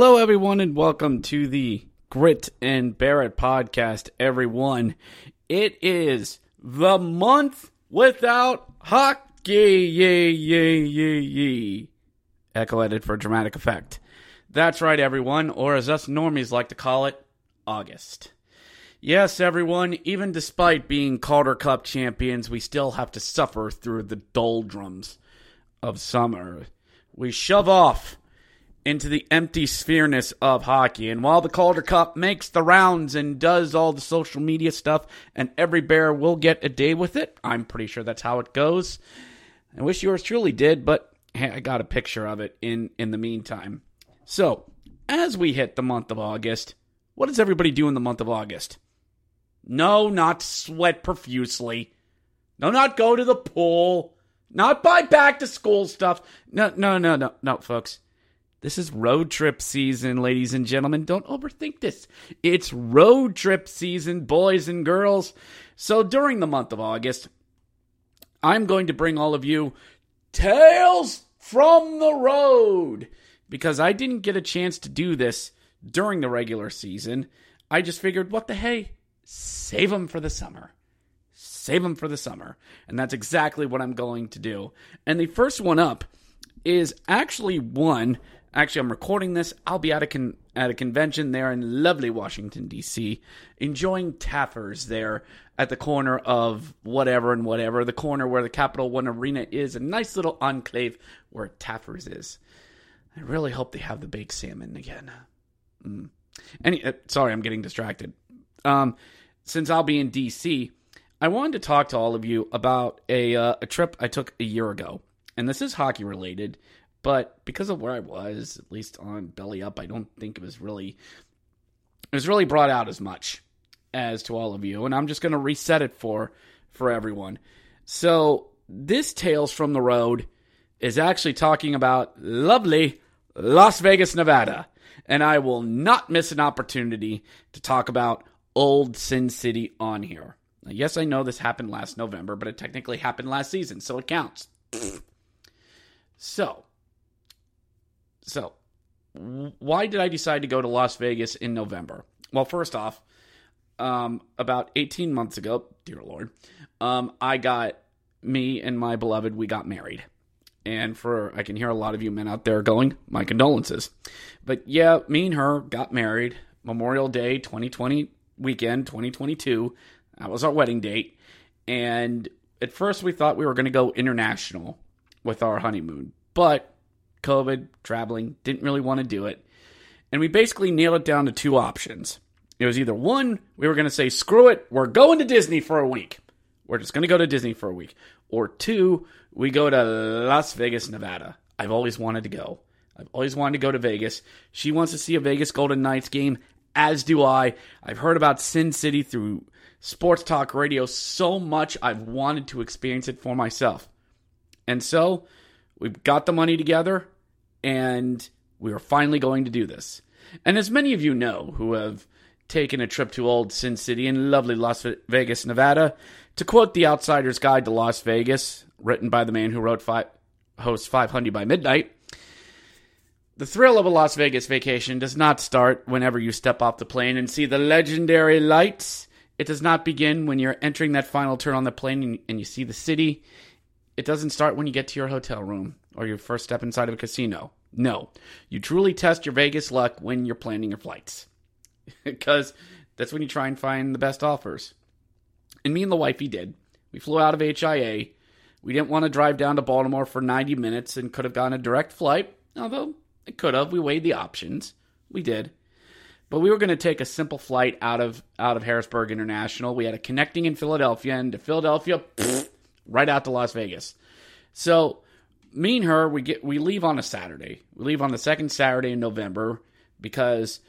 Hello, everyone, and welcome to the Grit and It podcast, everyone. It is the month without hockey. Yay, yay, yay, yay. Echo edit for dramatic effect. That's right, everyone, or as us normies like to call it, August. Yes, everyone, even despite being Calder Cup champions, we still have to suffer through the doldrums of summer. We shove off into the empty sphereness of hockey. And while the Calder Cup makes the rounds and does all the social media stuff, and every bear will get a day with it, I'm pretty sure that's how it goes. I wish yours truly did, but hey, I got a picture of it in in the meantime. So, as we hit the month of August, what does everybody do in the month of August? No, not sweat profusely. No, not go to the pool. Not buy back to school stuff. No, no, no, no, no, folks. This is road trip season, ladies and gentlemen. Don't overthink this. It's road trip season, boys and girls. So during the month of August, I'm going to bring all of you tales from the road because I didn't get a chance to do this during the regular season. I just figured, what the hey, save them for the summer. Save them for the summer. And that's exactly what I'm going to do. And the first one up is actually one Actually, I'm recording this. I'll be at a con- at a convention there in lovely Washington D.C. enjoying Taffers there at the corner of whatever and whatever, the corner where the Capital One Arena is, a nice little enclave where Taffers is. I really hope they have the baked salmon again. Mm. Any, uh, sorry, I'm getting distracted. Um, since I'll be in D.C., I wanted to talk to all of you about a uh, a trip I took a year ago, and this is hockey related. But because of where I was, at least on Belly Up, I don't think it was really it was really brought out as much as to all of you, and I'm just going to reset it for for everyone. So this Tales from the Road is actually talking about lovely Las Vegas, Nevada, and I will not miss an opportunity to talk about Old Sin City on here. Now, yes, I know this happened last November, but it technically happened last season, so it counts. so, so, why did I decide to go to Las Vegas in November? Well, first off, um, about 18 months ago, dear Lord, um, I got me and my beloved, we got married. And for, I can hear a lot of you men out there going, my condolences. But yeah, me and her got married Memorial Day 2020 weekend, 2022. That was our wedding date. And at first we thought we were going to go international with our honeymoon. But COVID, traveling, didn't really want to do it. And we basically nailed it down to two options. It was either one, we were going to say, screw it, we're going to Disney for a week. We're just going to go to Disney for a week. Or two, we go to Las Vegas, Nevada. I've always wanted to go. I've always wanted to go to Vegas. She wants to see a Vegas Golden Knights game, as do I. I've heard about Sin City through sports talk radio so much, I've wanted to experience it for myself. And so we got the money together and we are finally going to do this. And as many of you know who have taken a trip to old Sin City in lovely Las Vegas, Nevada, to quote The Outsider's Guide to Las Vegas, written by the man who wrote five, Host 500 by Midnight, the thrill of a Las Vegas vacation does not start whenever you step off the plane and see the legendary lights. It does not begin when you're entering that final turn on the plane and you see the city. It doesn't start when you get to your hotel room or your first step inside of a casino. No, you truly test your Vegas luck when you're planning your flights because that's when you try and find the best offers. And me and the wifey did. We flew out of HIA. We didn't want to drive down to Baltimore for 90 minutes and could have gone a direct flight, although it could have. We weighed the options. We did. But we were going to take a simple flight out of out of Harrisburg International. We had a connecting in Philadelphia and to Philadelphia, pfft, right out to Las Vegas. So me and her, we get we leave on a Saturday. We leave on the second Saturday in November because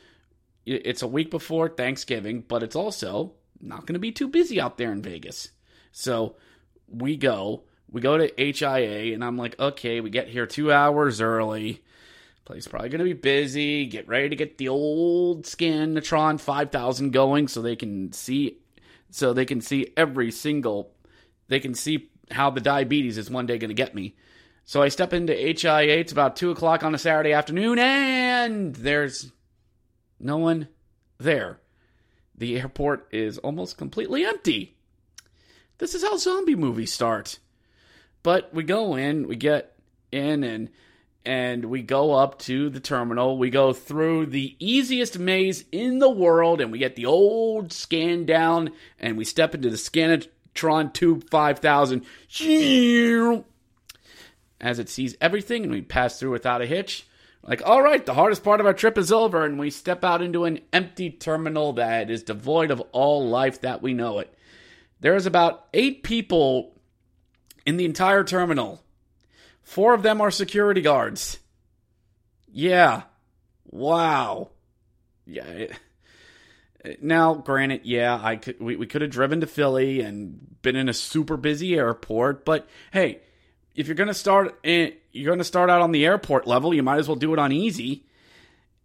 it's a week before Thanksgiving, but it's also not going to be too busy out there in Vegas. So we go, we go to HIA, and I'm like, okay, we get here two hours early. Place probably going to be busy. Get ready to get the old Scantron 5000 going so they can see, so they can see every single, they can see how the diabetes is one day going to get me. So I step into HIA. It's about two o'clock on a Saturday afternoon, and there's no one there. The airport is almost completely empty. This is how zombie movies start. But we go in, we get in and and we go up to the terminal. We go through the easiest maze in the world and we get the old scan down and we step into the Scantron Tube 5000 as it sees everything and we pass through without a hitch. Like, all right, the hardest part of our trip is over, and we step out into an empty terminal that is devoid of all life that we know it. There is about eight people in the entire terminal. Four of them are security guards. Yeah. Wow. Yeah. Now, granted, yeah, I could we, we could have driven to Philly and been in a super busy airport, but hey, if you're gonna start in, you're gonna start out on the airport level, you might as well do it on easy.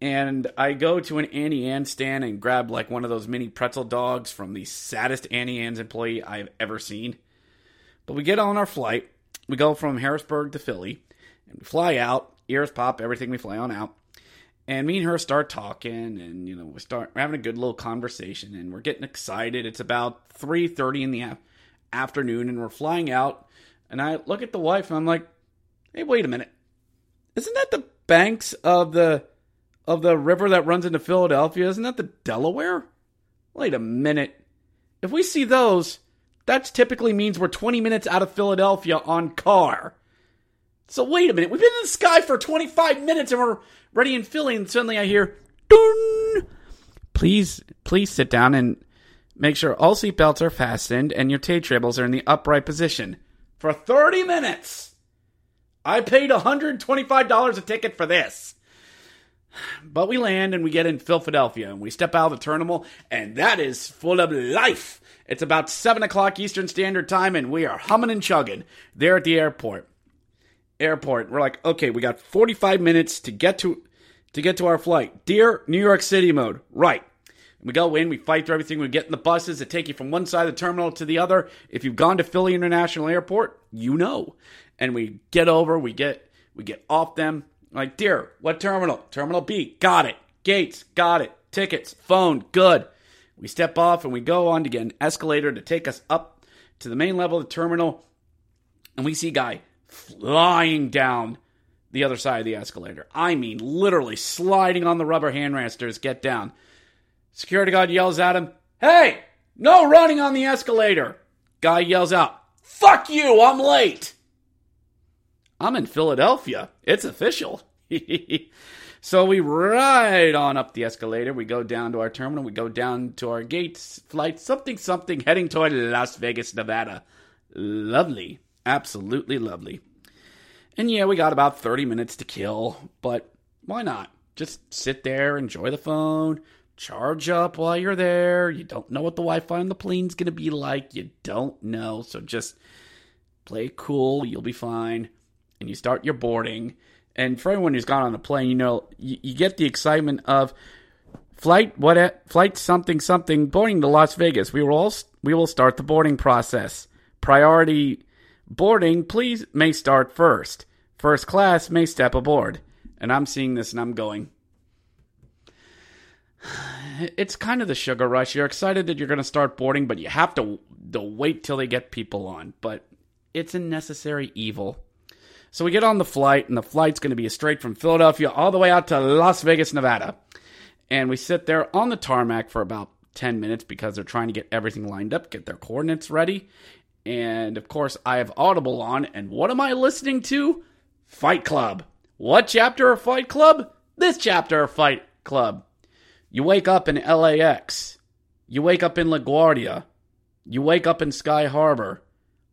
And I go to an Auntie Anne stand and grab like one of those mini pretzel dogs from the saddest Auntie Anne's employee I've ever seen. But we get on our flight. We go from Harrisburg to Philly, and we fly out. Ears pop, everything we fly on out. And me and her start talking, and you know we start we're having a good little conversation, and we're getting excited. It's about three thirty in the afternoon, and we're flying out and I look at the wife and I'm like, hey, wait a minute. Isn't that the banks of the of the river that runs into Philadelphia? Isn't that the Delaware? Wait a minute. If we see those, that typically means we're 20 minutes out of Philadelphia on car. So wait a minute. We've been in the sky for 25 minutes and we're ready in Philly, and suddenly I hear, Dun! Please, please sit down and make sure all seatbelts are fastened and your tape tables are in the upright position for 30 minutes. I paid $125 a ticket for this. But we land and we get in Philadelphia and we step out of the terminal, and that is full of life. It's about 7 o'clock Eastern Standard Time, and we are humming and chugging there at the airport. Airport. We're like, okay, we got 45 minutes to get to to get to our flight. Dear New York City mode. Right. We go in, we fight through everything, we get in the buses that take you from one side of the terminal to the other. If you've gone to Philly International Airport, you know. And we get over, we get we get off them. Like, dear, what terminal? Terminal B, got it. Gates, got it. Tickets, phone, good. We step off and we go on to get an escalator to take us up to the main level of the terminal. And we see guy flying down the other side of the escalator. I mean, literally sliding on the rubber handresters, get down. Security guard yells at him, Hey, no running on the escalator. Guy yells out, Fuck you, I'm late. I'm in Philadelphia. It's official. so we ride on up the escalator. We go down to our terminal. We go down to our gates, flight something something, heading toward Las Vegas, Nevada. Lovely. Absolutely lovely. And yeah, we got about 30 minutes to kill, but why not? Just sit there, enjoy the phone, charge up while you're there. You don't know what the Wi Fi on the plane's going to be like. You don't know. So just play cool. You'll be fine. And you start your boarding. And for everyone who's gone on a plane, you know, you, you get the excitement of flight, what, eh, flight something, something, boarding to Las Vegas. We will, all, we will start the boarding process. Priority boarding, please, may start first. First class may step aboard. And I'm seeing this and I'm going, it's kind of the sugar rush. You're excited that you're going to start boarding, but you have to, to wait till they get people on. But it's a necessary evil. So we get on the flight, and the flight's going to be straight from Philadelphia all the way out to Las Vegas, Nevada. And we sit there on the tarmac for about 10 minutes because they're trying to get everything lined up, get their coordinates ready. And of course, I have Audible on, and what am I listening to? Fight Club. What chapter of Fight Club? This chapter of Fight Club. You wake up in LAX. You wake up in LaGuardia. You wake up in Sky Harbor.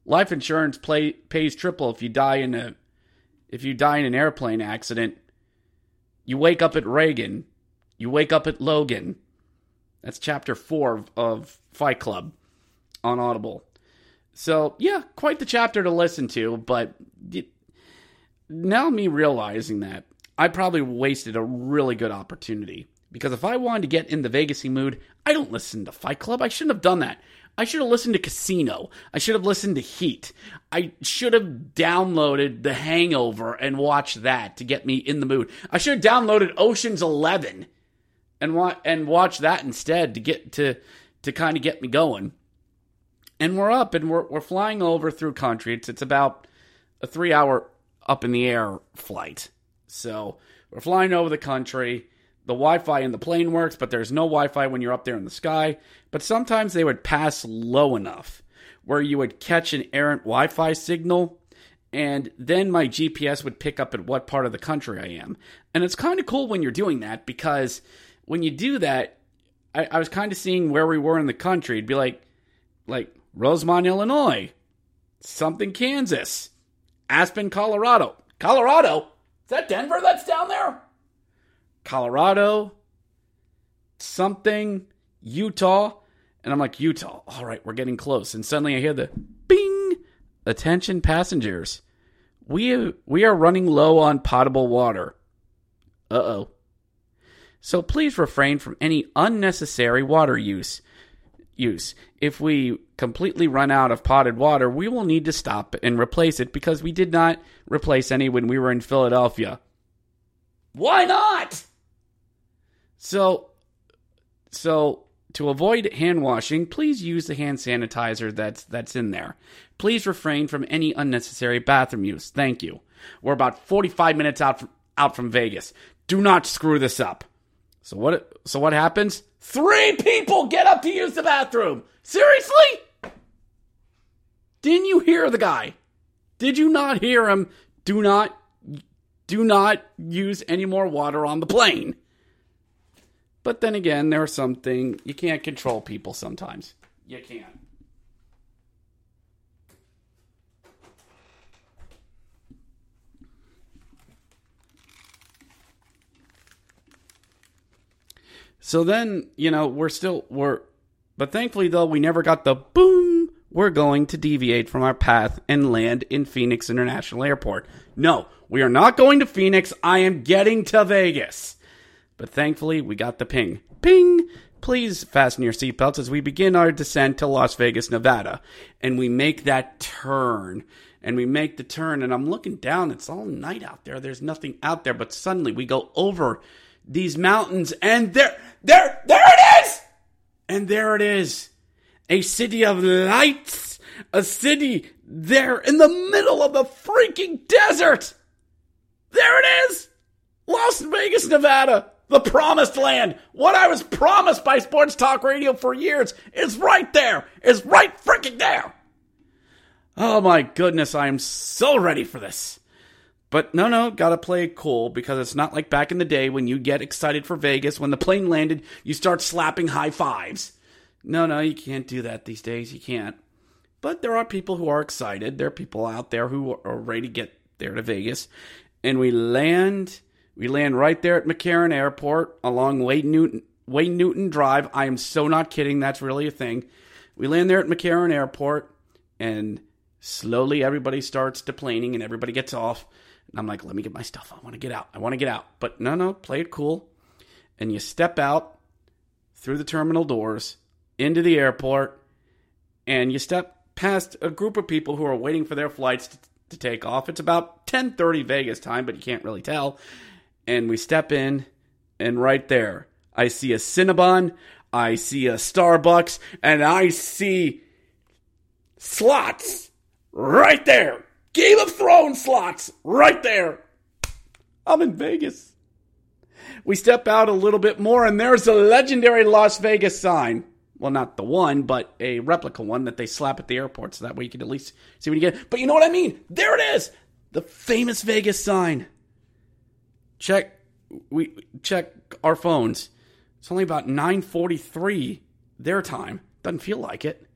Life insurance play, pays triple if you die in a if you die in an airplane accident, you wake up at Reagan, you wake up at Logan. That's chapter four of Fight Club on Audible. So, yeah, quite the chapter to listen to, but now me realizing that, I probably wasted a really good opportunity. Because if I wanted to get in the Vegasy mood, I don't listen to Fight Club. I shouldn't have done that. I should have listened to Casino. I should have listened to Heat. I should have downloaded The Hangover and watched that to get me in the mood. I should have downloaded Ocean's 11 and wa- and watch that instead to get to to kind of get me going. And we're up and we're we're flying over through country. It's it's about a 3-hour up in the air flight. So, we're flying over the country the Wi-Fi in the plane works, but there's no Wi-Fi when you're up there in the sky. But sometimes they would pass low enough where you would catch an errant Wi-Fi signal, and then my GPS would pick up at what part of the country I am. And it's kind of cool when you're doing that because when you do that, I, I was kind of seeing where we were in the country. It'd be like, like Rosemont, Illinois, something, Kansas, Aspen, Colorado, Colorado. Is that Denver that's down there? Colorado, something, Utah. And I'm like, Utah. All right, we're getting close. And suddenly I hear the bing. Attention passengers. We we are running low on potable water. Uh-oh. So please refrain from any unnecessary water use. Use. If we completely run out of potted water, we will need to stop and replace it because we did not replace any when we were in Philadelphia. Why not? So, so to avoid hand washing, please use the hand sanitizer that's that's in there. Please refrain from any unnecessary bathroom use. Thank you. We're about 45 minutes out from, out from Vegas. Do not screw this up. So what so what happens? 3 people get up to use the bathroom. Seriously? Didn't you hear the guy? Did you not hear him? Do not do not use any more water on the plane. But then again, there's something you can't control people sometimes. You can't. So then, you know, we're still we're but thankfully though we never got the boom we're going to deviate from our path and land in Phoenix International Airport. No, we are not going to Phoenix. I am getting to Vegas. But thankfully, we got the ping. Ping! Please fasten your seatbelts as we begin our descent to Las Vegas, Nevada. And we make that turn. And we make the turn, and I'm looking down. It's all night out there. There's nothing out there. But suddenly we go over these mountains, and there, there, there it is! And there it is. A city of lights. A city there in the middle of the freaking desert. There it is! Las Vegas, Nevada the promised land. What I was promised by sports talk radio for years is right there. Is right freaking there. Oh my goodness, I am so ready for this. But no, no, gotta play cool because it's not like back in the day when you get excited for Vegas. When the plane landed, you start slapping high fives. No, no, you can't do that these days. You can't. But there are people who are excited. There are people out there who are ready to get there to Vegas. And we land we land right there at McCarran Airport along Wayne Newton, Wayne Newton Drive. I am so not kidding. That's really a thing. We land there at McCarran Airport, and slowly everybody starts deplaning and everybody gets off. And I'm like, let me get my stuff. I want to get out. I want to get out. But no, no, play it cool. And you step out through the terminal doors into the airport, and you step past a group of people who are waiting for their flights to, to take off. It's about 10:30 Vegas time, but you can't really tell and we step in, and right there, I see a Cinnabon, I see a Starbucks, and I see slots right there. Game of Thrones slots right there. I'm in Vegas. We step out a little bit more, and there's a legendary Las Vegas sign. Well, not the one, but a replica one that they slap at the airport so that way you can at least see what you get. But you know what I mean? There it is! The famous Vegas sign check we check our phones. It's only about 9:43 their time. Doesn't feel like it.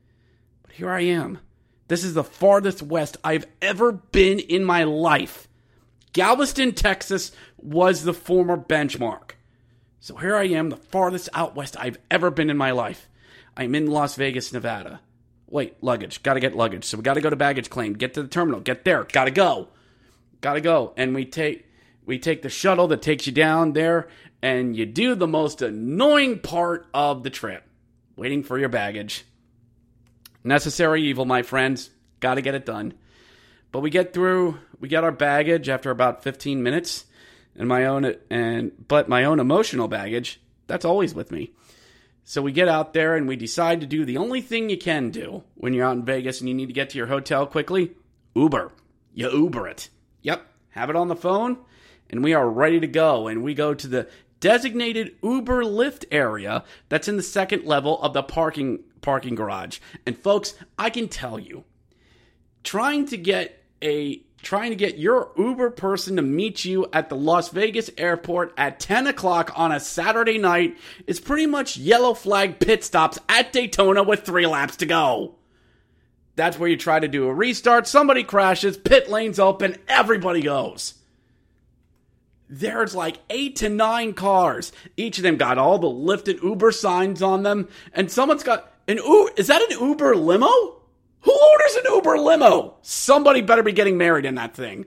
But here I am. This is the farthest west I've ever been in my life. Galveston, Texas was the former benchmark. So here I am, the farthest out west I've ever been in my life. I'm in Las Vegas, Nevada. Wait, luggage. Gotta get luggage. So we gotta go to baggage claim. Get to the terminal. Get there. Gotta go. Gotta go. And we take we take the shuttle that takes you down there, and you do the most annoying part of the trip. Waiting for your baggage. Necessary evil, my friends. Gotta get it done. But we get through we get our baggage after about 15 minutes and my own and but my own emotional baggage that's always with me. So we get out there and we decide to do the only thing you can do when you're out in vegas and you need to get to your hotel quickly uber. You uber it. Yep. Have it on the phone and we are ready to go. And we go to the designated uber Lyft area that's in the second level of the parking parking garage and folks i can tell you trying to get a trying to get your Uber person to meet you at the Las Vegas airport at 10 o'clock on a Saturday night is pretty much yellow flag pit stops at Daytona with three laps to go. That's where you try to do a restart, somebody crashes, pit lanes open, everybody goes. There's like eight to nine cars. Each of them got all the lifted Uber signs on them, and someone's got an. Is that an Uber limo? Who orders an Uber limo? Somebody better be getting married in that thing.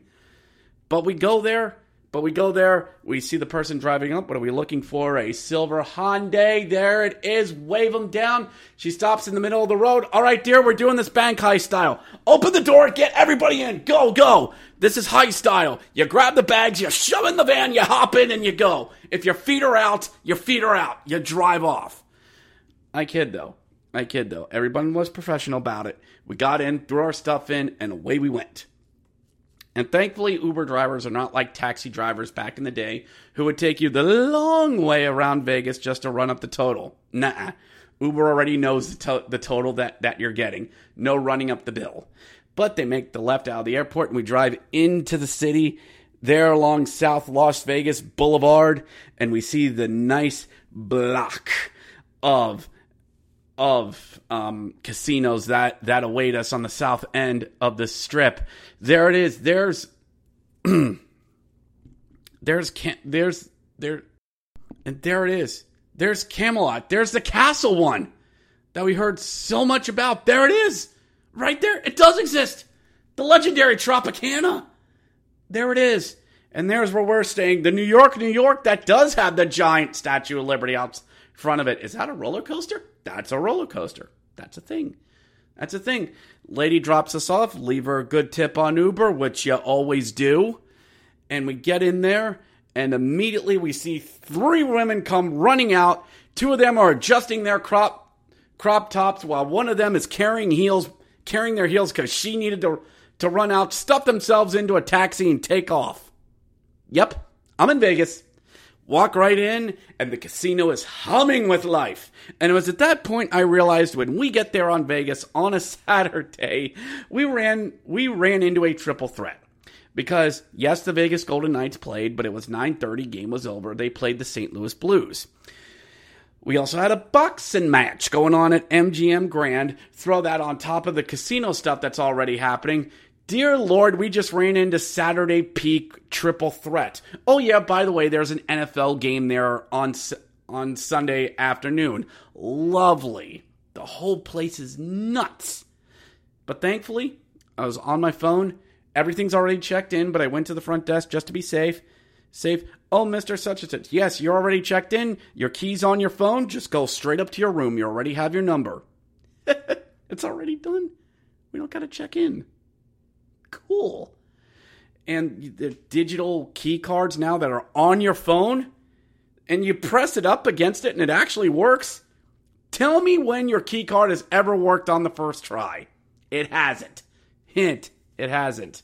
But we go there, but we go there, we see the person driving up. What are we looking for? A silver Hyundai. There it is. Wave them down. She stops in the middle of the road. All right, dear, we're doing this bank style. Open the door, get everybody in. Go, go. This is high style. You grab the bags, you shove in the van, you hop in, and you go. If your feet are out, your feet are out. You drive off. I kid though. I kid though. Everyone was professional about it. We got in, threw our stuff in, and away we went. And thankfully, Uber drivers are not like taxi drivers back in the day who would take you the long way around Vegas just to run up the total. Nah. Uber already knows the, to- the total that, that you're getting. No running up the bill. But they make the left out of the airport and we drive into the city there along South Las Vegas Boulevard and we see the nice block of of um, casinos that that await us on the south end of the strip. There it is. There's there's there's there and there it is. There's Camelot. There's the castle one that we heard so much about. There it is. Right there. It does exist. The legendary Tropicana. There it is. And there's where we're staying. The New York, New York that does have the giant Statue of Liberty out front of it. Is that a roller coaster? That's a roller coaster. That's a thing. That's a thing. Lady drops us off, leave her a good tip on Uber, which you always do. And we get in there, and immediately we see three women come running out. Two of them are adjusting their crop crop tops, while one of them is carrying heels, carrying their heels because she needed to to run out, stuff themselves into a taxi, and take off. Yep, I'm in Vegas walk right in, and the casino is humming with life. And it was at that point I realized when we get there on Vegas on a Saturday, we ran we ran into a triple threat. Because yes, the Vegas Golden Knights played, but it was 9:30, game was over. They played the St. Louis Blues. We also had a boxing match going on at MGM Grand. Throw that on top of the casino stuff that's already happening. Dear Lord, we just ran into Saturday peak triple threat. Oh yeah, by the way, there's an NFL game there on on Sunday afternoon. Lovely. The whole place is nuts. But thankfully, I was on my phone. Everything's already checked in, but I went to the front desk just to be safe. Safe. Oh, Mr. Such and Such. Yes, you're already checked in. Your key's on your phone. Just go straight up to your room. You already have your number. it's already done. We don't got to check in cool. And the digital key cards now that are on your phone, and you press it up against it and it actually works. Tell me when your key card has ever worked on the first try. It hasn't. Hint, it hasn't.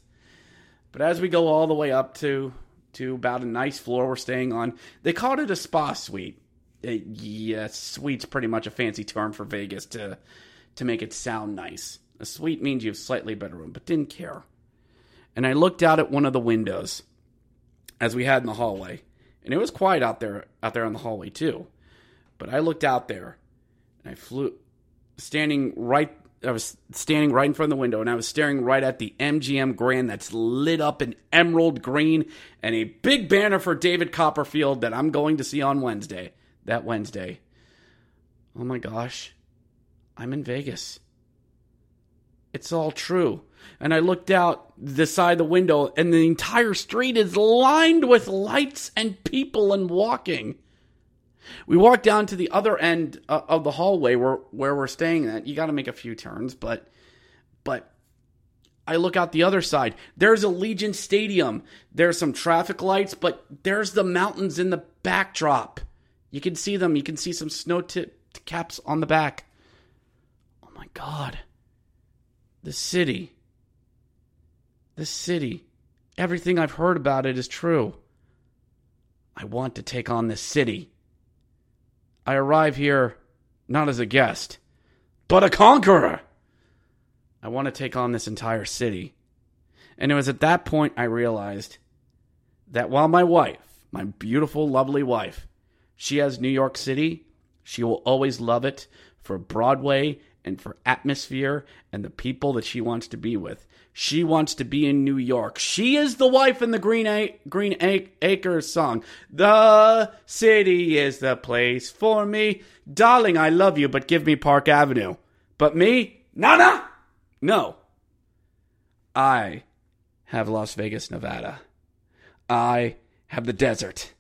But as we go all the way up to to about a nice floor we're staying on, they called it a spa suite. It, uh, yeah, suite's pretty much a fancy term for Vegas to to make it sound nice. A suite means you have slightly better room, but didn't care and I looked out at one of the windows as we had in the hallway. And it was quiet out there out there in the hallway too. But I looked out there and I flew standing right I was standing right in front of the window and I was staring right at the MGM Grand that's lit up in emerald green and a big banner for David Copperfield that I'm going to see on Wednesday. That Wednesday. Oh my gosh. I'm in Vegas. It's all true. And I looked out the side of the window and the entire street is lined with lights and people and walking. We walk down to the other end uh, of the hallway where where we're staying at. You got to make a few turns, but but I look out the other side. There's Allegiant Stadium. There's some traffic lights, but there's the mountains in the backdrop. You can see them. You can see some snow tipped caps on the back. Oh my god. The city. The city. Everything I've heard about it is true. I want to take on this city. I arrive here not as a guest, but a conqueror. I want to take on this entire city. And it was at that point I realized that while my wife, my beautiful, lovely wife, she has New York City, she will always love it for Broadway and for atmosphere and the people that she wants to be with. She wants to be in New York. She is the wife in the Green, A- Green A- Acres song. The city is the place for me. Darling, I love you, but give me Park Avenue. But me? Nana? No. I have Las Vegas, Nevada. I have the desert.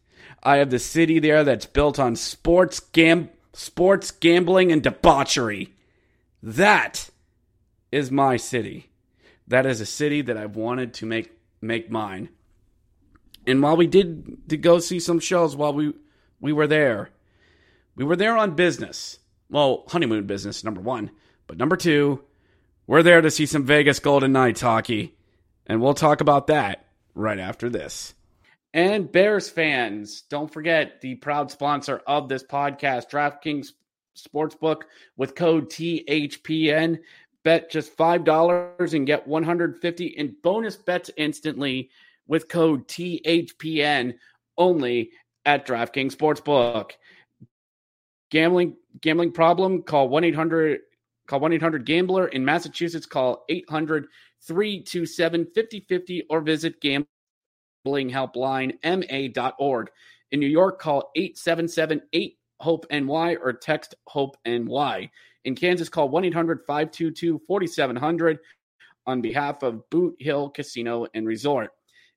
I have the city there that's built on sports, gam- sports gambling, and debauchery. That is my city. That is a city that I've wanted to make make mine. And while we did to go see some shows while we we were there, we were there on business. Well, honeymoon business number 1, but number 2, we're there to see some Vegas Golden Knights hockey, and we'll talk about that right after this. And Bears fans, don't forget the proud sponsor of this podcast, DraftKings Sportsbook with code THPN bet just $5 and get 150 in bonus bets instantly with code THPN only at DraftKings Sportsbook. Gambling gambling problem call 1-800 call 1-800 gambler in Massachusetts call 800-327-5050 or visit gamblinghelpline ma.org. In New York call 877-8 hope ny or text hope ny. In Kansas, call 1 800 522 4700 on behalf of Boot Hill Casino and Resort.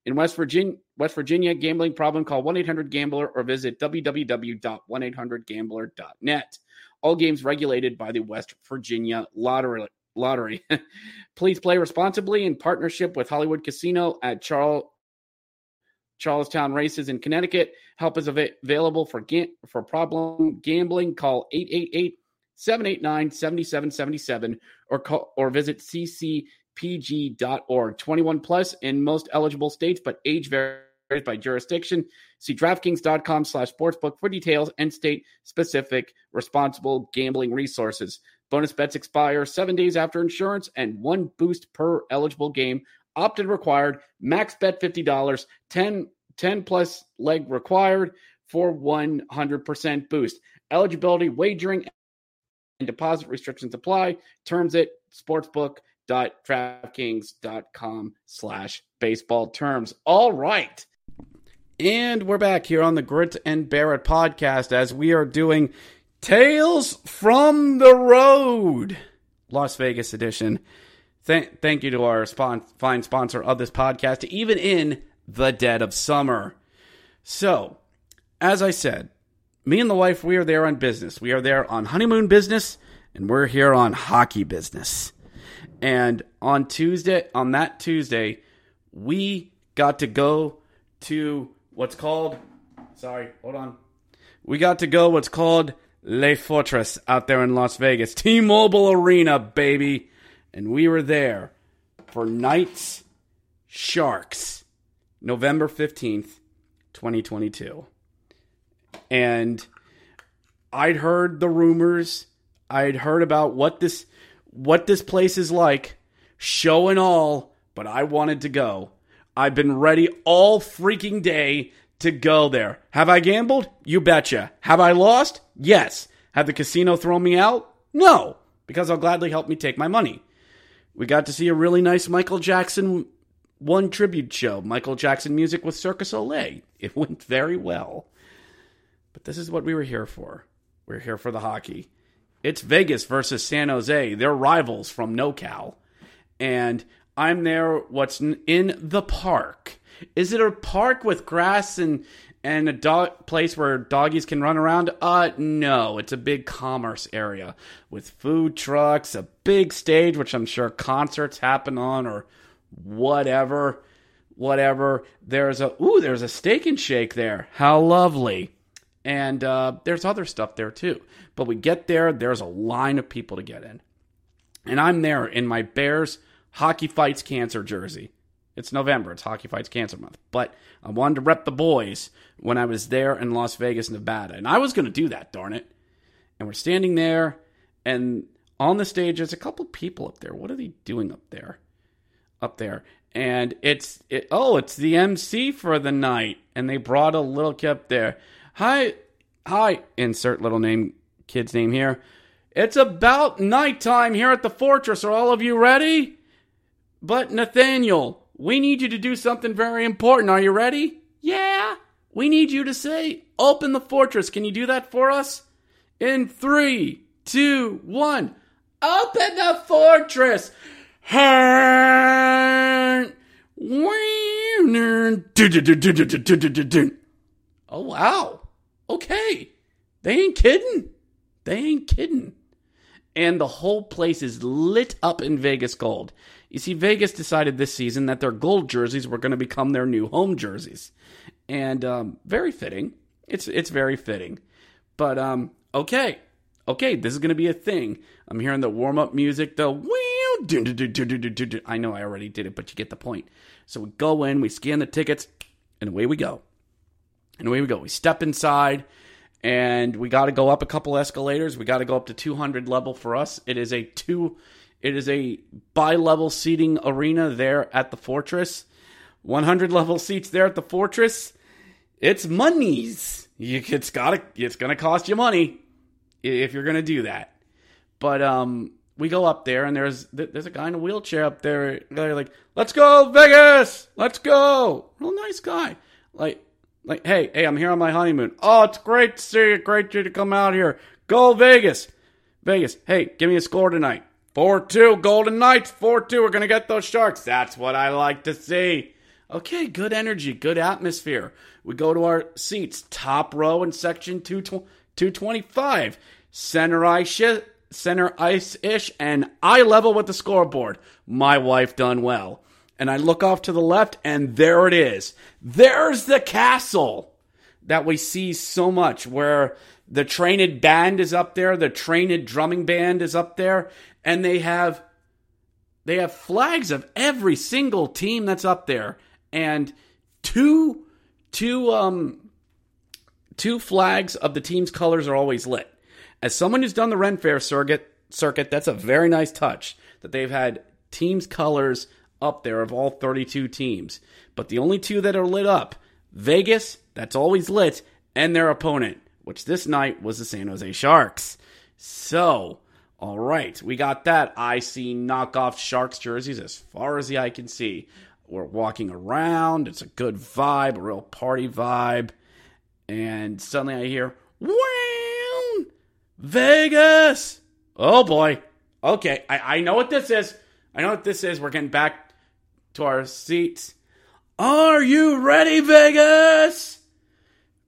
In West Virginia, West Virginia, gambling problem, call 1-800-GAMBLER or visit www.1800gambler.net. All games regulated by the West Virginia Lottery. Lottery. Please play responsibly in partnership with Hollywood Casino at Charles Charlestown Races in Connecticut. Help is av- available for ga- for problem gambling. Call 888 789 7777 or call or visit ccpg.org. 21 plus in most eligible states, but age varies by jurisdiction. See DraftKings.com slash sportsbook for details and state specific responsible gambling resources. Bonus bets expire seven days after insurance and one boost per eligible game. Opt in required. Max bet $50. 10, 10 plus leg required for 100% boost. Eligibility, wagering, deposit restrictions apply. Terms at sportsbook.draftkings.com slash baseball terms. All right. And we're back here on the Grit and Barrett podcast as we are doing Tales from the Road, Las Vegas edition. Th- thank you to our spon- fine sponsor of this podcast, even in the dead of summer. So, as I said, me and the wife, we are there on business. We are there on honeymoon business, and we're here on hockey business. And on Tuesday, on that Tuesday, we got to go to what's called, sorry, hold on. We got to go what's called Le Fortress out there in Las Vegas, T Mobile Arena, baby. And we were there for Knights Sharks, November 15th, 2022 and I'd heard the rumors. I'd heard about what this what this place is like, show and all, but I wanted to go. I've been ready all freaking day to go there. Have I gambled? You betcha. Have I lost? Yes. Have the casino thrown me out? No. because they'll gladly help me take my money. We got to see a really nice Michael Jackson one tribute show, Michael Jackson music with Circus Olay. It went very well. But this is what we were here for. We're here for the hockey. It's Vegas versus San Jose. They're rivals from NoCal. And I'm there, what's in the park. Is it a park with grass and and a dog place where doggies can run around? Uh no, it's a big commerce area with food trucks, a big stage which I'm sure concerts happen on or whatever, whatever. There's a ooh, there's a steak and shake there. How lovely. And uh, there's other stuff there too. But we get there, there's a line of people to get in. And I'm there in my Bears Hockey Fights Cancer jersey. It's November, it's Hockey Fights Cancer Month. But I wanted to rep the boys when I was there in Las Vegas, Nevada. And I was going to do that, darn it. And we're standing there, and on the stage, there's a couple people up there. What are they doing up there? up there. And it's it, oh, it's the MC for the night, and they brought a little kid up there. Hi, hi. Insert little name, kid's name here. It's about nighttime here at the fortress. Are all of you ready? But Nathaniel, we need you to do something very important. Are you ready? Yeah. We need you to say, "Open the fortress." Can you do that for us? In three, two, one. Open the fortress. Oh wow. Okay. They ain't kidding. They ain't kidding. And the whole place is lit up in Vegas gold. You see, Vegas decided this season that their gold jerseys were going to become their new home jerseys, and um, very fitting. It's it's very fitting. But um, okay, okay, this is going to be a thing. I'm hearing the warm up music, the I know I already did it, but you get the point. So we go in, we scan the tickets, and away we go. And away we go. We step inside, and we got to go up a couple escalators. We got to go up to 200 level for us. It is a two, it is a bi-level seating arena there at the Fortress. 100 level seats there at the Fortress. It's monies. You, it's got it's going to cost you money if you're going to do that. But um, we go up there and there's there's a guy in a wheelchair up there. They're like, "Let's go Vegas, let's go." Real nice guy. Like like, hey, hey, I'm here on my honeymoon. Oh, it's great to see you. Great to come out here. Go Vegas, Vegas. Hey, give me a score tonight. Four two, Golden Knights. Four two. We're gonna get those Sharks. That's what I like to see. Okay, good energy, good atmosphere. We go to our seats, top row in section 225. Center ice center ice ish, and eye level with the scoreboard. My wife done well. And I look off to the left, and there it is. There's the castle that we see so much, where the trained band is up there, the trained drumming band is up there, and they have they have flags of every single team that's up there, and two two um two flags of the team's colors are always lit. As someone who's done the Ren Fair circuit, circuit, that's a very nice touch that they've had teams' colors up there of all 32 teams. But the only two that are lit up, Vegas, that's always lit, and their opponent, which this night was the San Jose Sharks. So, all right, we got that. I see knockoff Sharks jerseys as far as the eye can see. We're walking around. It's a good vibe, a real party vibe. And suddenly I hear! Vegas. Oh boy. Okay, I, I know what this is. I know what this is. We're getting back to our seats. Are you ready, Vegas?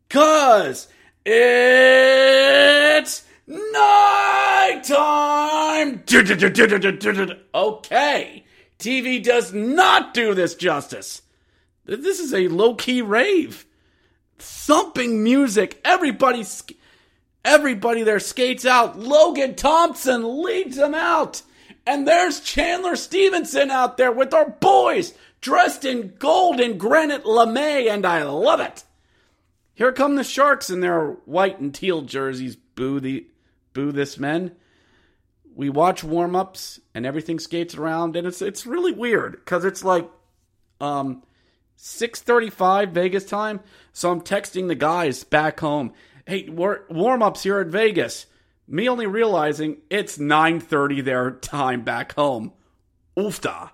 Cause it's nighttime. Okay, TV does not do this justice. This is a low key rave. Thumping music. Everybody's Everybody there skates out. Logan Thompson leads them out. And there's Chandler Stephenson out there with our boys dressed in gold and granite lame, and I love it. Here come the Sharks in their white and teal jerseys. Boo the boo this men. We watch warm ups and everything skates around, and it's it's really weird because it's like um 6:35 Vegas time. So I'm texting the guys back home hey, warm ups here at Vegas. Me only realizing it's 9:30 their time back home. Oofta.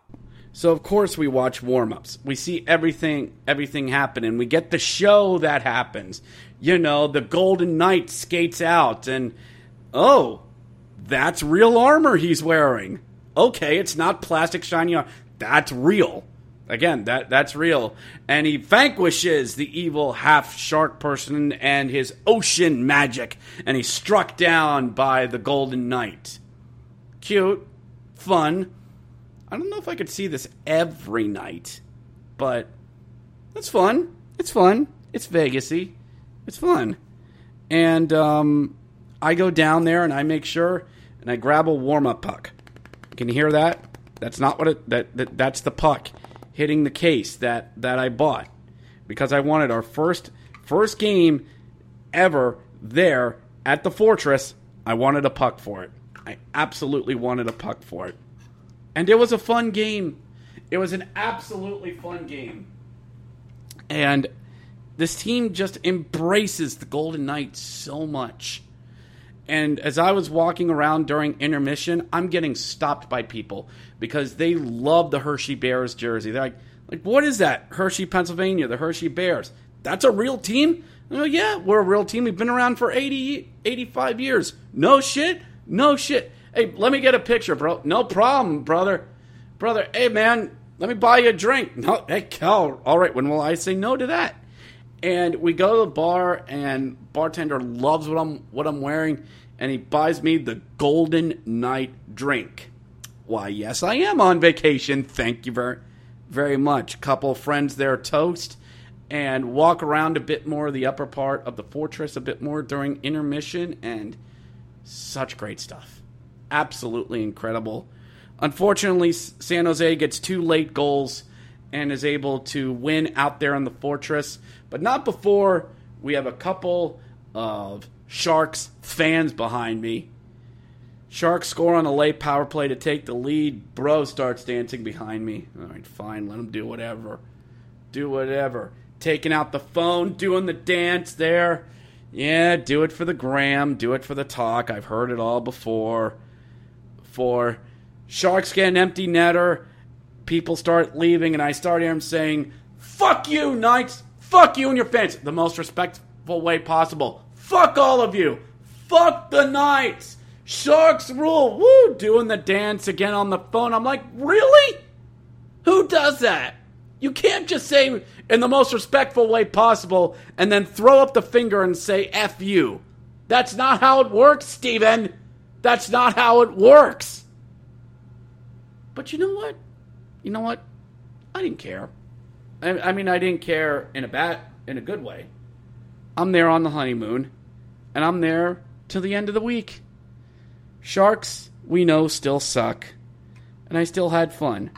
So of course we watch warm-ups. We see everything everything happen and we get the show that happens. You know, the Golden Knight skates out and oh, that's real armor he's wearing. Okay, it's not plastic shiny armor. That's real. Again, that that's real. And he vanquishes the evil half shark person and his ocean magic and he's struck down by the Golden Knight. Cute, fun, I don't know if I could see this every night, but it's fun. It's fun. It's Vegasy. It's fun. And um, I go down there and I make sure and I grab a warm up puck. Can you hear that? That's not what it that, that that's the puck hitting the case that that I bought because I wanted our first first game ever there at the fortress. I wanted a puck for it. I absolutely wanted a puck for it. And it was a fun game. It was an absolutely fun game. And this team just embraces the Golden Knights so much. And as I was walking around during intermission, I'm getting stopped by people because they love the Hershey Bears jersey. They're like, like what is that? Hershey, Pennsylvania, the Hershey Bears. That's a real team? Oh, yeah, we're a real team. We've been around for 80, 85 years. No shit? No shit. Hey, let me get a picture, bro. No problem, brother. Brother, hey, man, let me buy you a drink. No, hey, Cal, all right, when will I say no to that? And we go to the bar, and bartender loves what I'm what I'm wearing, and he buys me the Golden Knight drink. Why, yes, I am on vacation. Thank you very, very much. Couple friends there toast and walk around a bit more the upper part of the fortress a bit more during intermission, and such great stuff absolutely incredible. Unfortunately, San Jose gets two late goals and is able to win out there in the fortress, but not before we have a couple of Sharks fans behind me. Sharks score on a late power play to take the lead. Bro starts dancing behind me. All right, fine, let him do whatever. Do whatever. Taking out the phone, doing the dance there. Yeah, do it for the gram, do it for the talk. I've heard it all before for Sharks get an empty netter, people start leaving, and I start hearing saying, Fuck you, Knights! Fuck you and your fans! The most respectful way possible. Fuck all of you! Fuck the Knights! Sharks rule! Woo! Doing the dance again on the phone. I'm like, really? Who does that? You can't just say in the most respectful way possible and then throw up the finger and say F you. That's not how it works, Steven. That's not how it works. But you know what? You know what? I didn't care. I, mean, I didn't care in a bad, in a good way. I'm there on the honeymoon, and I'm there till the end of the week. Sharks, we know, still suck, and I still had fun.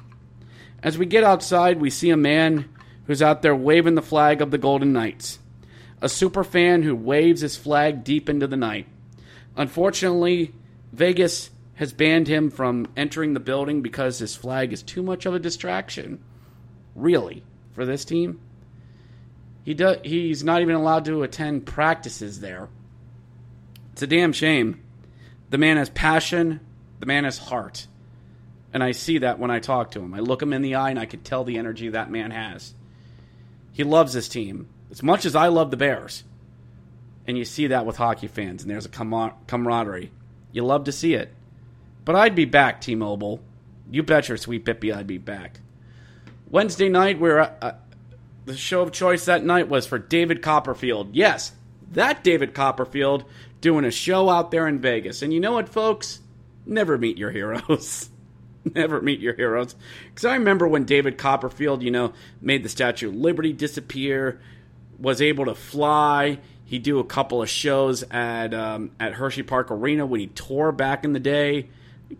As we get outside, we see a man who's out there waving the flag of the Golden Knights. A super fan who waves his flag deep into the night. Unfortunately, Vegas has banned him from entering the building because his flag is too much of a distraction. Really, for this team? He do, he's not even allowed to attend practices there. It's a damn shame. The man has passion, the man has heart. And I see that when I talk to him. I look him in the eye and I can tell the energy that man has. He loves his team as much as I love the Bears. And you see that with hockey fans, and there's a camaraderie. You love to see it. But I'd be back, T Mobile. You bet your sweet Bippy I'd be back. Wednesday night, we're uh, uh, the show of choice that night was for David Copperfield. Yes, that David Copperfield doing a show out there in Vegas. And you know what, folks? Never meet your heroes. Never meet your heroes. Because I remember when David Copperfield, you know, made the Statue of Liberty disappear, was able to fly. He'd do a couple of shows at um, at Hershey Park Arena when he toured back in the day.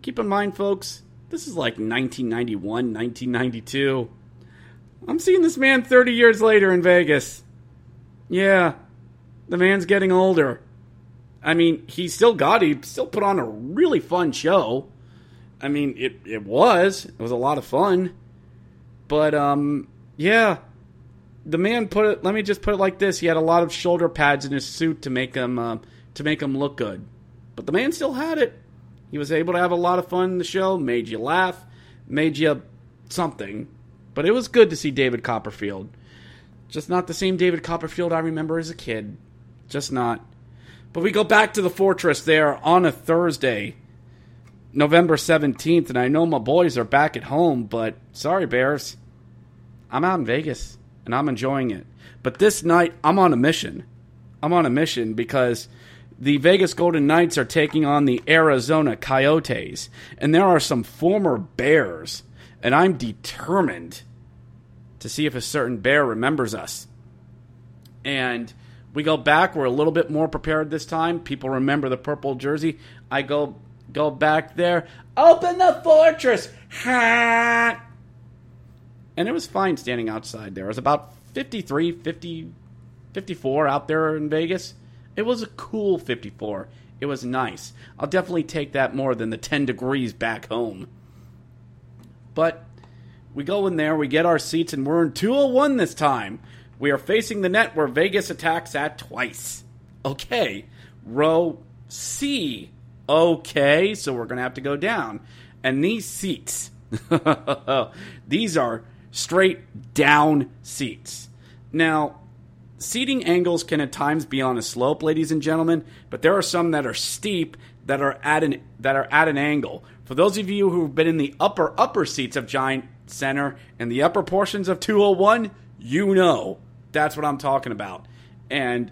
Keep in mind, folks, this is like 1991, 1992. I'm seeing this man 30 years later in Vegas. Yeah, the man's getting older. I mean, he still got he still put on a really fun show. I mean, it it was it was a lot of fun, but um, yeah, the man put it. Let me just put it like this: he had a lot of shoulder pads in his suit to make him uh, to make him look good. but the man still had it. He was able to have a lot of fun in the show, made you laugh, made you something. But it was good to see David Copperfield. Just not the same David Copperfield I remember as a kid. Just not. But we go back to the fortress there on a Thursday, November 17th, and I know my boys are back at home, but sorry, Bears. I'm out in Vegas, and I'm enjoying it. But this night, I'm on a mission. I'm on a mission because the Vegas Golden Knights are taking on the Arizona Coyotes, and there are some former Bears, and I'm determined to see if a certain Bear remembers us. And we go back, we're a little bit more prepared this time. People remember the purple jersey. I go go back there. Open the fortress. Ha! And it was fine standing outside there. It was about 53, 50, 54 out there in Vegas. It was a cool 54. It was nice. I'll definitely take that more than the 10 degrees back home. But we go in there, we get our seats, and we're in 201 this time. We are facing the net where Vegas attacks at twice. Okay. Row C. Okay, so we're going to have to go down. And these seats, these are straight down seats. Now, seating angles can at times be on a slope, ladies and gentlemen, but there are some that are steep that are at an that are at an angle. For those of you who've been in the upper upper seats of Giant Center and the upper portions of 201, you know that's what I'm talking about. And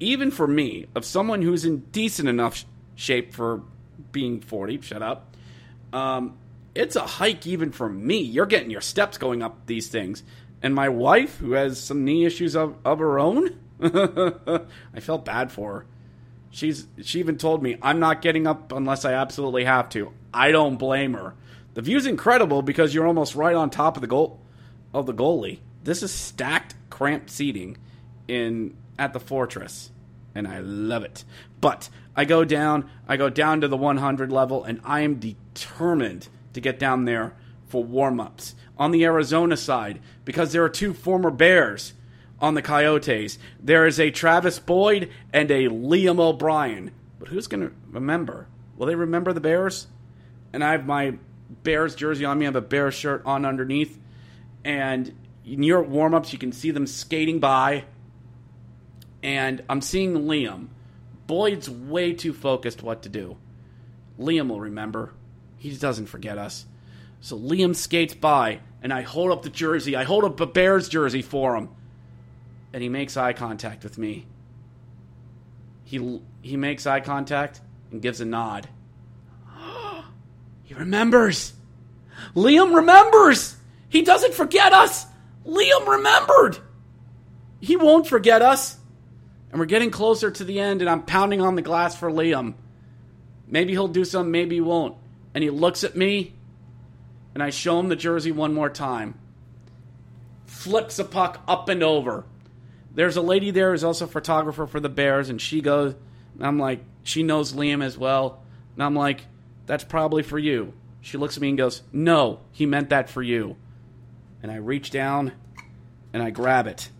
even for me, of someone who's in decent enough shape for being 40, shut up. Um, it's a hike even for me. You're getting your steps going up these things. And my wife, who has some knee issues of, of her own, I felt bad for her. She's she even told me I'm not getting up unless I absolutely have to. I don't blame her. The view's incredible because you're almost right on top of the goal of the goalie. This is stacked, cramped seating in at the fortress, and I love it. But I go down, I go down to the 100 level, and I am determined to get down there for warm ups on the Arizona side because there are two former Bears on the Coyotes. There is a Travis Boyd and a Liam O'Brien. But who's going to remember? Will they remember the Bears? And I have my Bears jersey on me. I have a Bears shirt on underneath. And near warm ups, you can see them skating by. And I'm seeing Liam. Boyd's way too focused what to do. Liam will remember. He doesn't forget us. So Liam skates by, and I hold up the jersey. I hold up a Bears jersey for him. And he makes eye contact with me. He, he makes eye contact and gives a nod. He remembers. Liam remembers. He doesn't forget us. Liam remembered. He won't forget us. And we're getting closer to the end, and I'm pounding on the glass for Liam. Maybe he'll do something, maybe he won't. And he looks at me, and I show him the jersey one more time. Flips a puck up and over. There's a lady there who's also a photographer for the Bears, and she goes, and I'm like, she knows Liam as well. And I'm like, that's probably for you. She looks at me and goes, no, he meant that for you. And I reach down and I grab it.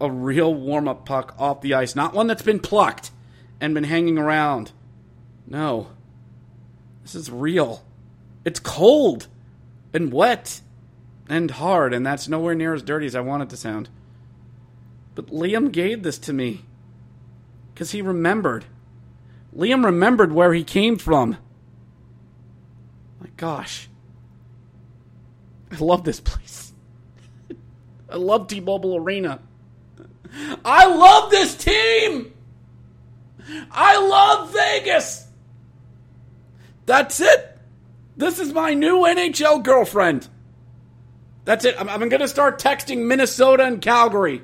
A real warm up puck off the ice, not one that's been plucked and been hanging around. No. This is real. It's cold and wet and hard, and that's nowhere near as dirty as I want it to sound. But Liam gave this to me because he remembered. Liam remembered where he came from. My gosh. I love this place. I love T Mobile Arena. I love this team. I love Vegas. That's it. This is my new NHL girlfriend. That's it. I'm, I'm going to start texting Minnesota and Calgary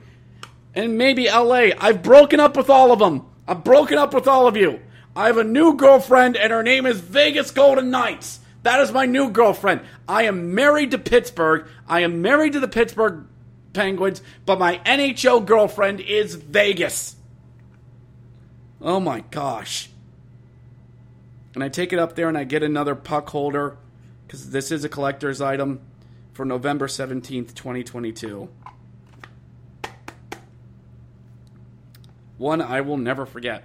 and maybe LA. I've broken up with all of them. I've broken up with all of you. I have a new girlfriend, and her name is Vegas Golden Knights. That is my new girlfriend. I am married to Pittsburgh. I am married to the Pittsburgh Penguins, but my NHL girlfriend is Vegas. Oh my gosh and I take it up there and I get another puck holder because this is a collector's item for November 17th, 2022. One I will never forget.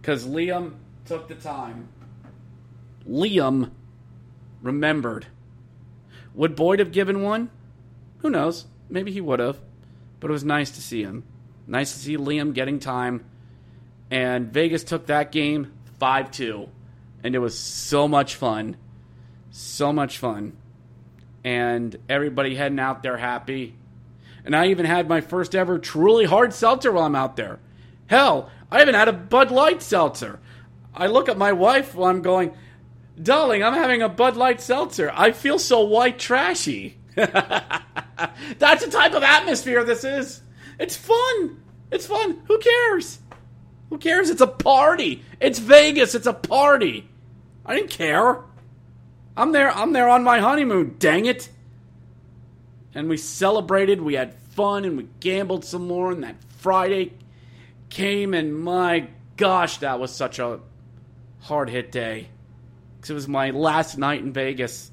Because Liam took the time. Liam remembered. Would Boyd have given one? Who knows? Maybe he would have. But it was nice to see him. Nice to see Liam getting time. And Vegas took that game 5 2. And it was so much fun. So much fun. And everybody heading out there happy. And I even had my first ever truly hard seltzer while I'm out there. Hell, I haven't had a Bud Light seltzer. I look at my wife while I'm going, Darling, I'm having a Bud Light seltzer. I feel so white trashy. That's the type of atmosphere this is. It's fun. It's fun. Who cares? Who cares? It's a party. It's Vegas. It's a party. I didn't care. I'm there. I'm there on my honeymoon. Dang it. And we celebrated. We had fun and we gambled some more. And that Friday came, and my gosh, that was such a hard hit day. Because it was my last night in Vegas.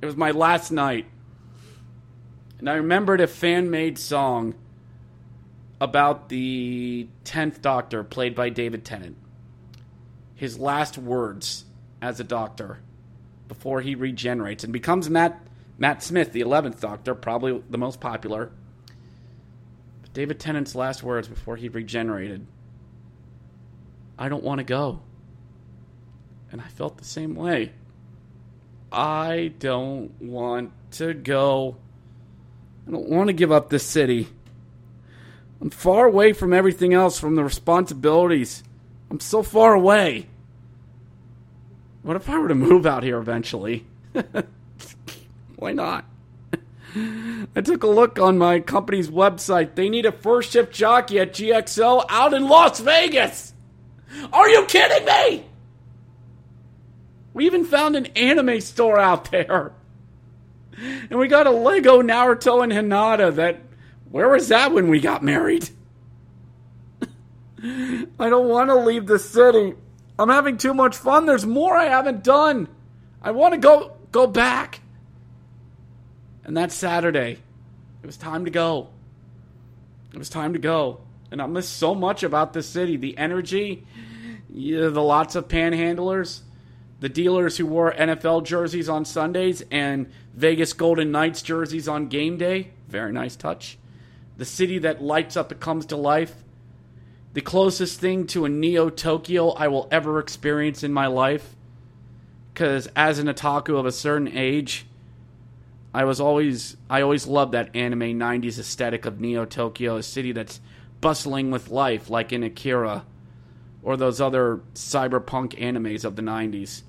It was my last night. And I remembered a fan made song about the 10th Doctor, played by David Tennant. His last words as a doctor before he regenerates and becomes Matt, Matt Smith, the 11th Doctor, probably the most popular. David Tennant's last words before he regenerated I don't want to go. And I felt the same way. I don't want to go. I don't want to give up this city. I'm far away from everything else, from the responsibilities. I'm so far away. What if I were to move out here eventually? Why not? I took a look on my company's website. They need a first shift jockey at GXL out in Las Vegas. Are you kidding me? We even found an anime store out there. And we got a Lego Naruto and Hinata that where was that when we got married? I don't want to leave the city. I'm having too much fun. There's more I haven't done. I want to go go back. And that Saturday, it was time to go. It was time to go. And I miss so much about this city. The energy, the lots of panhandlers, the dealers who wore NFL jerseys on Sundays and Vegas Golden Knights jerseys on game day. Very nice touch. The city that lights up, and comes to life. The closest thing to a Neo Tokyo I will ever experience in my life. Because as an otaku of a certain age, I was always I always loved that anime 90s aesthetic of Neo Tokyo, a city that's bustling with life like in Akira or those other cyberpunk animes of the 90s.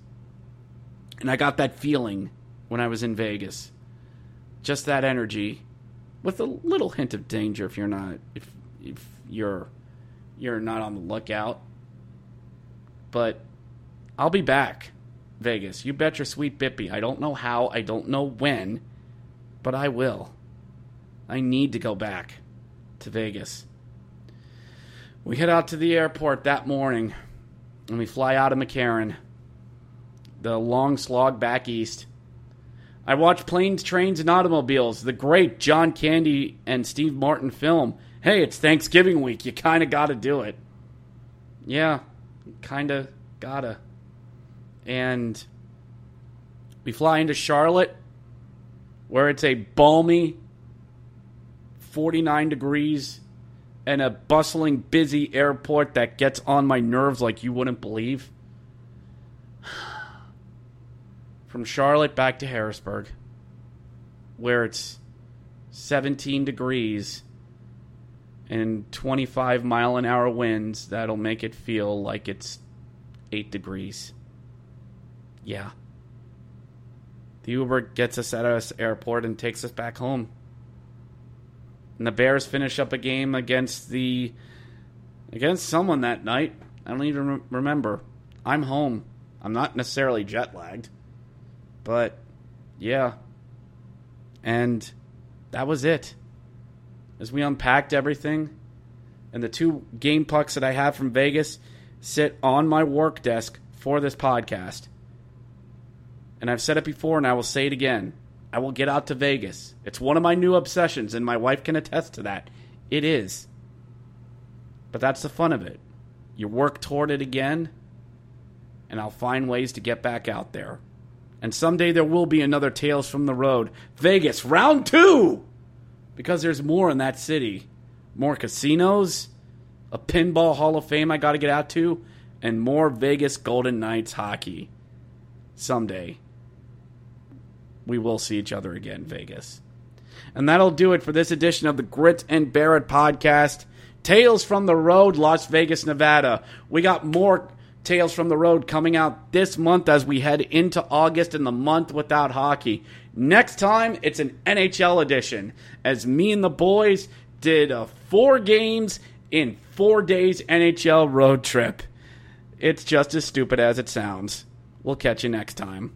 And I got that feeling when I was in Vegas. Just that energy with a little hint of danger if you're not if if you're you're not on the lookout. But I'll be back, Vegas. You bet your sweet bippy. I don't know how, I don't know when, but I will. I need to go back to Vegas. We head out to the airport that morning and we fly out of McCarran the long slog back east. I watch Planes, Trains, and Automobiles, the great John Candy and Steve Martin film. Hey, it's Thanksgiving week. You kind of got to do it. Yeah, kind of gotta. And we fly into Charlotte, where it's a balmy 49 degrees and a bustling, busy airport that gets on my nerves like you wouldn't believe. from Charlotte back to Harrisburg, where it's 17 degrees and 25 mile an hour winds that'll make it feel like it's 8 degrees. Yeah. The Uber gets us at us airport and takes us back home. And the Bears finish up a game against the against someone that night. I don't even re- remember. I'm home. I'm not necessarily jet lagged. But yeah. And that was it. As we unpacked everything, and the two game pucks that I have from Vegas sit on my work desk for this podcast. And I've said it before and I will say it again. I will get out to Vegas. It's one of my new obsessions, and my wife can attest to that. It is. But that's the fun of it. you work toward it again, and I'll find ways to get back out there. And someday there will be another Tales from the Road. Vegas, round two! Because there's more in that city. More casinos, a pinball Hall of Fame I got to get out to, and more Vegas Golden Knights hockey. Someday, we will see each other again, Vegas. And that'll do it for this edition of the Grit and Barrett podcast. Tales from the Road, Las Vegas, Nevada. We got more Tales from the Road coming out this month as we head into August and the month without hockey. Next time, it's an NHL edition as me and the boys did a four games in four days NHL road trip. It's just as stupid as it sounds. We'll catch you next time.